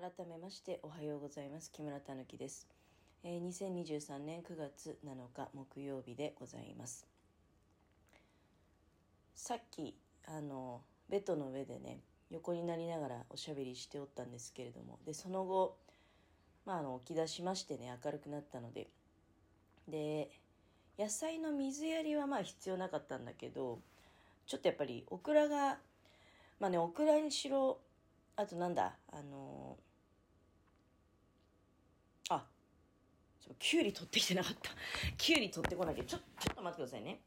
改めましておはようございます。木村たぬきです、えー、2023年9月7日木曜日でございます。さっきあのベッドの上でね横になりながらおしゃべりしておったんですけれどもでその後、まあ、あの起き出しましてね明るくなったのでで野菜の水やりはまあ必要なかったんだけどちょっとやっぱりオクラがまあねオクラにしろあとなんだあのー、あちょきゅうり取ってきてなかった。きゅうり取ってこなきゃちょちょっと待ってくださいね。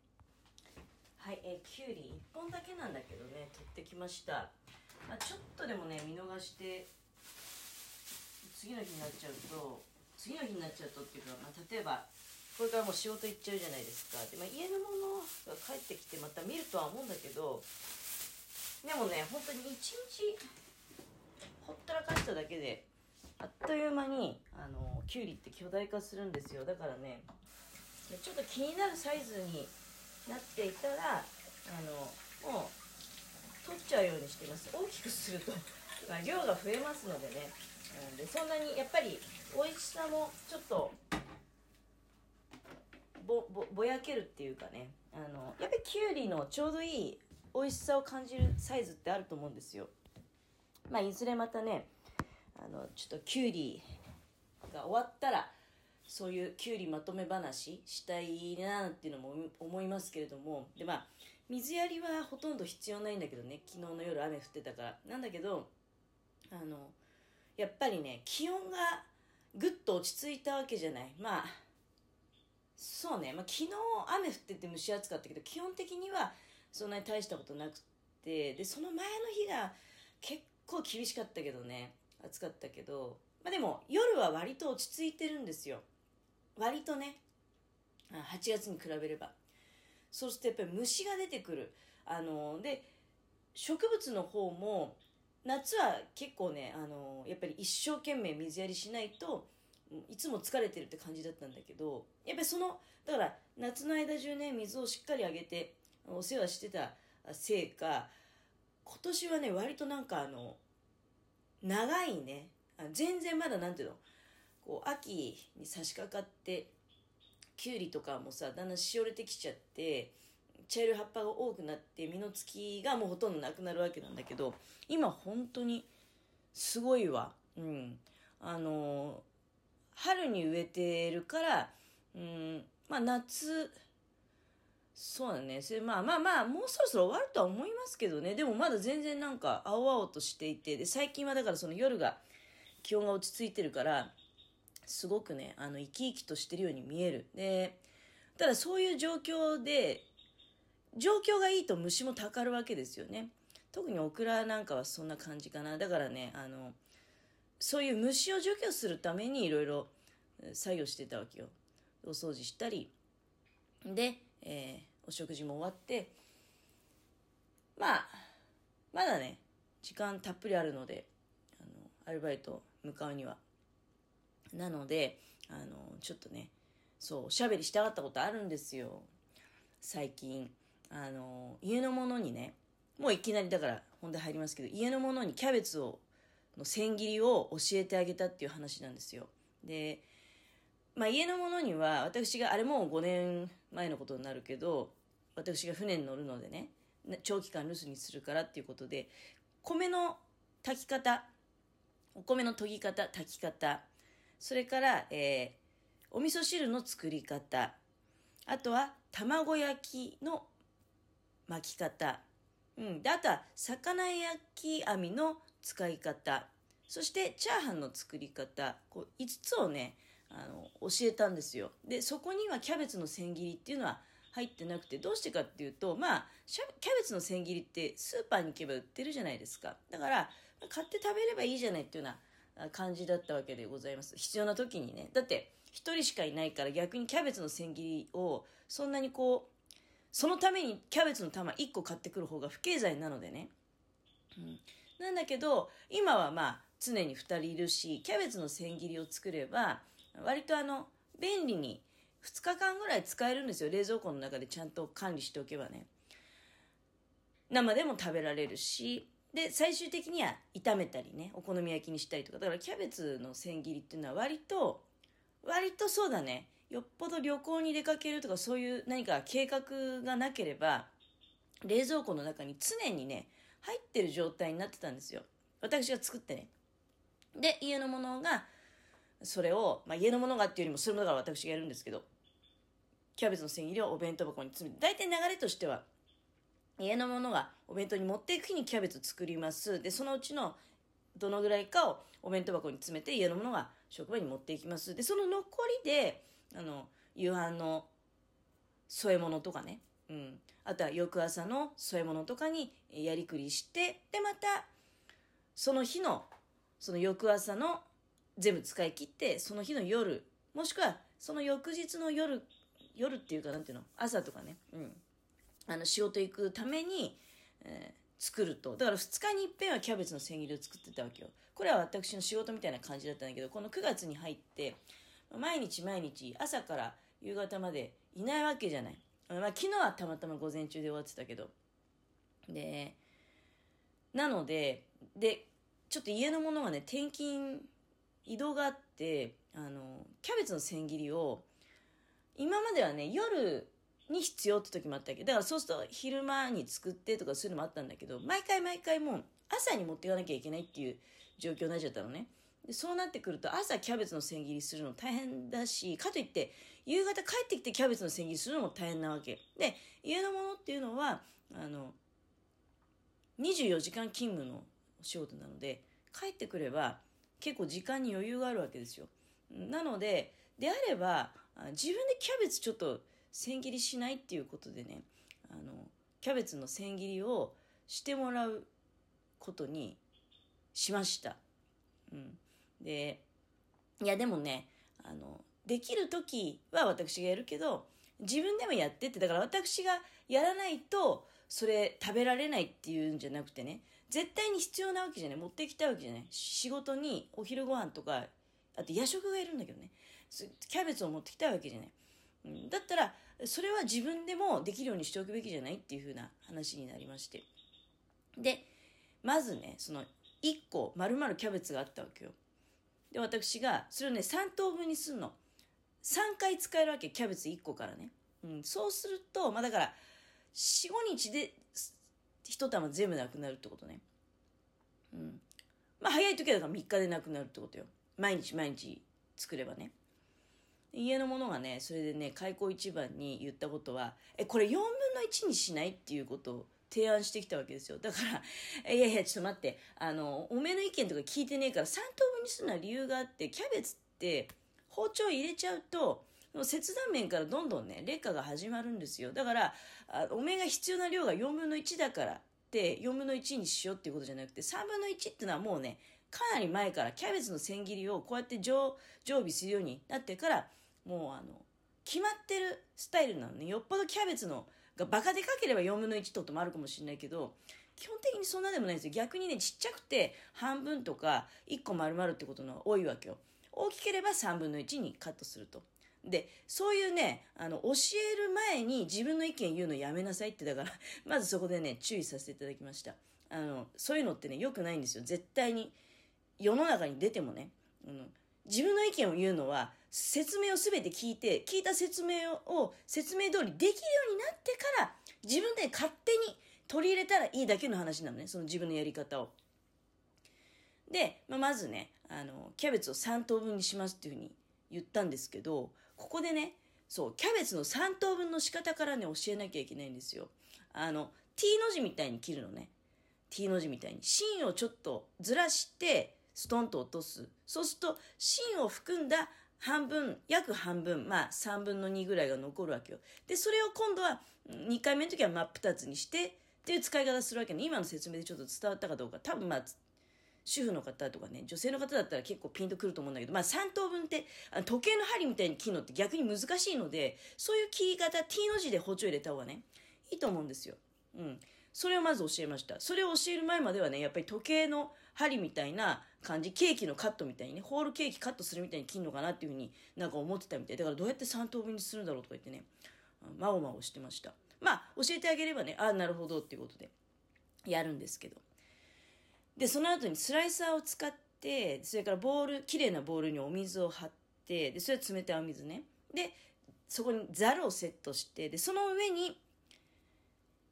はいえー、きゅうり1本だけなんだけどね取ってきました。まあ、ちょっとでもね見逃して次の日になっちゃうと次の日になっちゃうとっていうか、まあ、例えばこれからもう仕事行っちゃうじゃないですか。で、まあ、家のものが帰ってきてまた見るとは思うんだけどでもね本当に一日ほったらかしただけであっという間にあのきゅうりって巨大化するんですよ。だからねちょっと気になるサイズになっていたらあのもう取っちゃうようにしてます。大きくすると量が増えますのでね、うん、でそんなにやっぱり美味しさもちょっとぼぼぼやけるっていうかね。あのやっぱりきゅうりのちょうどいい美味しさを感じるサイズってあると思うんですよ。まあいずれまたねあのちょっときゅうりが終わったらそういうきゅうりまとめ話したいなっていうのも思いますけれどもでまあ水やりはほとんど必要ないんだけどね昨日の夜雨降ってたから。なんだけどあのやっぱりね気温がぐっと落ち着いたわけじゃない。まあそうね、まあ、昨日雨降ってて蒸し暑かったけど基本的にはそんなに大したことなくて。でその前の日が結構厳しかったけどね。暑かったけど、まあ、でも夜は割と落ち着いてるんですよ。割とね8月に比べれば。そうするとやっぱり虫が出てくる。あので植物の方も夏は結構ねあのやっぱり一生懸命水やりしないといつも疲れてるって感じだったんだけどやっぱりそのだから夏の間中ね水をしっかりあげてお世話してたせいか今年はね割となんかあの長いね。全然まだなんていうの？こう秋に差し掛かってきゅうりとかもさだんだんしおれてきちゃって茶色い葉っぱが多くなって実のつきがもうほとんどなくなるわけなんだけど今本当にすごいわ。うん。あの春に植えてるからうんまあ夏そうだねそれまあまあまあもうそろそろ終わるとは思いますけどねでもまだ全然なんか青々としていてで最近はだからその夜が気温が落ち着いてるからすごくね、あの、生き生きとしてるように見える。で、ただそういう状況で、状況がいいと虫もたかるわけですよね。特にオクラなんかはそんな感じかな。だからね、あの、そういう虫を除去するためにいろいろ作業してたわけよ。お掃除したり。で、えー、お食事も終わって、まあ、まだね、時間たっぷりあるので、あの、アルバイト向かうにはなので、あの、ちょっとね、そう、おしゃべりしたかったことあるんですよ。最近。あの、家のものにね、もういきなりだから本題入りますけど、家のものにキャベツを、の千切りを教えてあげたっていう話なんですよ。で、まあ家のものには、私が、あれもう5年前のことになるけど、私が船に乗るのでね、長期間留守にするからっていうことで、米の炊き方、お米の研ぎ方、炊き方、それから、えー、お味噌汁の作り方、あとは卵焼きの巻き方、うん、であとは魚焼き網の使い方、そしてチャーハンの作り方、こう5つをね、あの教えたんですよ。で、そこにはキャベツの千切りっていうのは入ってなくて、どうしてかっていうと、まあ、キャベツの千切りってスーパーに行けば売ってるじゃないですか。だから、買って食べればいいじゃないっていうような感じだったわけでございます。必要な時にね。だって、一人しかいないから逆にキャベツの千切りを、そんなにこう、そのためにキャベツの玉1個買ってくる方が不経済なのでね。うん。なんだけど、今はまあ、常に2人いるし、キャベツの千切りを作れば、割とあの、便利に2日間ぐらい使えるんですよ。冷蔵庫の中でちゃんと管理しておけばね。生でも食べられるし、で最終的には炒めたりねお好み焼きにしたりとか。だからキャベツの千切りっていうのは割と割とそうだね。よっぽど旅行に出かけるとかそういう何か計画がなければ冷蔵庫の中に常にね入ってる状態になってたんですよ。私が作ってね。で家のものがそれを、まあ、家のものがっていうよりもそれもだから私がやるんですけどキャベツの千切りをお弁当箱に詰めて大体流れとしては家のものがお弁当に持っていく日にキャベツ作ります。でそのうちのどのぐらいかをお弁当箱に詰めて家のものが職場に持っていきます。でその残りであの夕飯の添え物とかね、うん、あとは翌朝の添え物とかにやりくりしてでまたその日のその翌朝の全部使い切ってその日の夜もしくはその翌日の夜夜っていうかなんていうの？朝とかね、うん、あの仕事行くために、えー、作ると。だから2日にいっぺんはキャベツの千切りを作ってたわけよ。これは私の仕事みたいな感じだったんだけどこの9月に入って毎日毎日朝から夕方までいないわけじゃない、まあ、昨日はたまたま午前中で終わってたけど。でなのででちょっと家のものがね転勤移動があってあのキャベツの千切りを今まではね夜に必要って時もあったけ。どだからそうすると昼間に作ってとかそういうのもあったんだけど毎回毎回もう朝に持っていかなきゃいけないっていう状況になっちゃったのね。でそうなってくると朝キャベツの千切りするの大変だしかといって夕方帰ってきてキャベツの千切りするのも大変なわけ。で家のものっていうのはあの24時間勤務のお仕事なので帰ってくれば結構時間に余裕があるわけですよなのでであれば自分でキャベツちょっと千切りしないっていうことでねあのキャベツの千切りをしてもらうことにしました。うん、でいやでもねあのできる時は私がやるけど自分でもやってってだから私がやらないとそれ食べられないっていうんじゃなくてね絶対に必要なわけじゃない。持ってきたわけじゃない。仕事にお昼ご飯とかあと夜食がいるんだけどね。キャベツを持ってきたわけじゃない。だったらそれは自分でもできるようにしておくべきじゃないっていう風な話になりまして。でまずねその1個丸々キャベツがあったわけよ。で私がそれをね3等分にするの。3回使えるわけキャベツ1個からね、うん、そうするとまあだから45日で1玉全部なくなるってことね。うん。まあ早い時はだから3日でなくなるってことよ。毎日毎日作ればね。家の者がねそれでね開口一番に言ったことはえこれ4分の1にしないっていうことを提案してきたわけですよ。だからいやいやちょっと待って。あのおめえの意見とか聞いてねえから3等分にするのは理由があってキャベツって包丁入れちゃうと切断面からどんどんね劣化が始まるんですよ。だからおめが必要な量が4分の1だからって4分の1にしようっていうことじゃなくて3分の1っていうのはもうねかなり前からキャベツの千切りをこうやって常常備するようになってからもうあの決まってるスタイルなのね。よっぽどキャベツのがバカでかければ4分の1とともあるかもしれないけど基本的にそんなでもないんですよ。逆にねちっちゃくて半分とか1個丸々ってことの多いわけよ。大きければ3分の1にカットすると。でそういうねあの教える前に自分の意見言うのやめなさいってだから まずそこでね注意させていただきました。あのそういうのってね良くないんですよ。絶対に世の中に出てもね、うん、自分の意見を言うのは説明を全て聞いて聞いた説明を説明通りできるようになってから自分で勝手に取り入れたらいいだけの話なのね。その自分のやり方を。で、まあ、まずねあのキャベツを3等分にしますっていうふうに言ったんですけどここでねそうキャベツの3等分の仕方からね教えなきゃいけないんですよ。あの T の字みたいに切るのね T の字みたいに芯をちょっとずらしてストンと落とす。そうすると、芯を含んだ半分、約半分、まあ3分の2ぐらいが残るわけよ。で、それを今度は2回目の時は真っ二つにして、っていう使い方するわけね。今の説明でちょっと伝わったかどうか。多分まあ、主婦の方とかね、女性の方だったら結構ピンとくると思うんだけど、まあ3等分って時計の針みたいに切るのって逆に難しいので、そういう切り方 T の字で包丁入れた方がね、いいと思うんですよ。うん。それをまず教えました。それを教える前まではね、やっぱり時計の針みたいな感じ、ケーキのカットみたいにね、ホールケーキカットするみたいに切るのかなっていうふうになんか思ってたみたい。だからどうやって3等分にするんだろうとか言ってね、まおまおしてました。まあ、教えてあげればね、ああ、なるほどっていうことでやるんですけど。でその後にスライサーを使ってそれからボール綺麗なボールにお水を張ってでそれは冷たいお水ね。でそこにざるをセットしてでその上に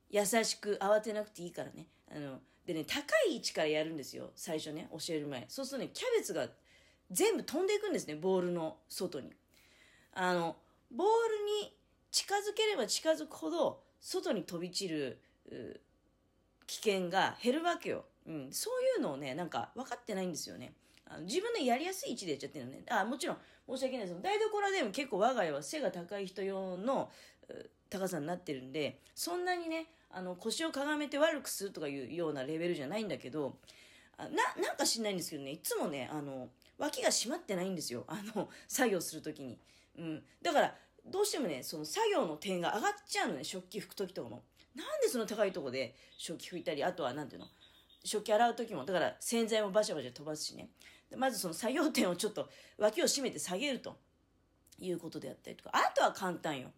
優しく慌てなくていいからね。あのでね高い位置からやるんですよ。最初ね教える前。そうするとねキャベツが全部飛んでいくんですねボールの外に。あのボールに近づければ近づくほど外に飛び散る危険が減るわけよ、うん、そういうのをねなんか分かってないんですよね。あの自分のやりやすい位置でやっちゃってるのね。あもちろん申し訳ないです。台所でも結構我が家は背が高い人用の高さになってるんでそんなにねあの腰をかがめて悪くするとかいうようなレベルじゃないんだけどななんか知んないんですけどね。いつもねあの脇が締まってないんですよ。あの作業する時に、うん、だからどうしてもねその作業の点が上がっちゃうのね。食器拭く時とかも。なんでその高いとこで食器拭いたりあとは何ていうの？食器洗う時もだから洗剤もバシャバシャ飛ばすしね。まずその作業点をちょっと脇を締めて下げると。いうことであったりとか。あとは簡単よ。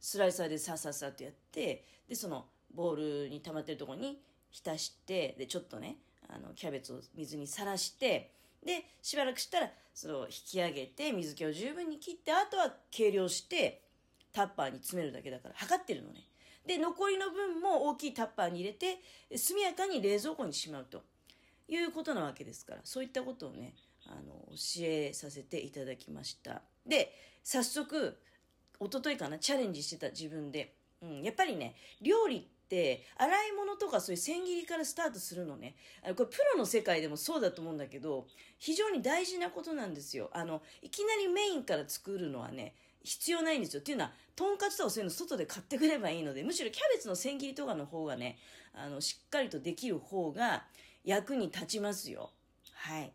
スライサーでさささっとやって。でそのボウルに溜まってるとこに浸して。でちょっとねあのキャベツを水にさらして。でしばらくしたらそれを引き上げて水気を十分に切って。あとは計量してタッパーに詰めるだけだから。測ってるのね。で残りの分も大きいタッパーに入れて速やかに冷蔵庫にしまうと。いうことなわけですから。そういったことをねあの教えさせていただきました。で早速一昨日かなチャレンジしてた自分で、うん、やっぱりね料理って洗い物とかそういう千切りからスタートするのね。あのこれプロの世界でもそうだと思うんだけど非常に大事なことなんですよ。あのいきなりメインから作るのはね必要ないんですよ。っていうのはとんかつとかそういうの外で買ってくればいいのでむしろキャベツの千切りとかの方がねあのしっかりとできる方が役に立ちますよ。はい。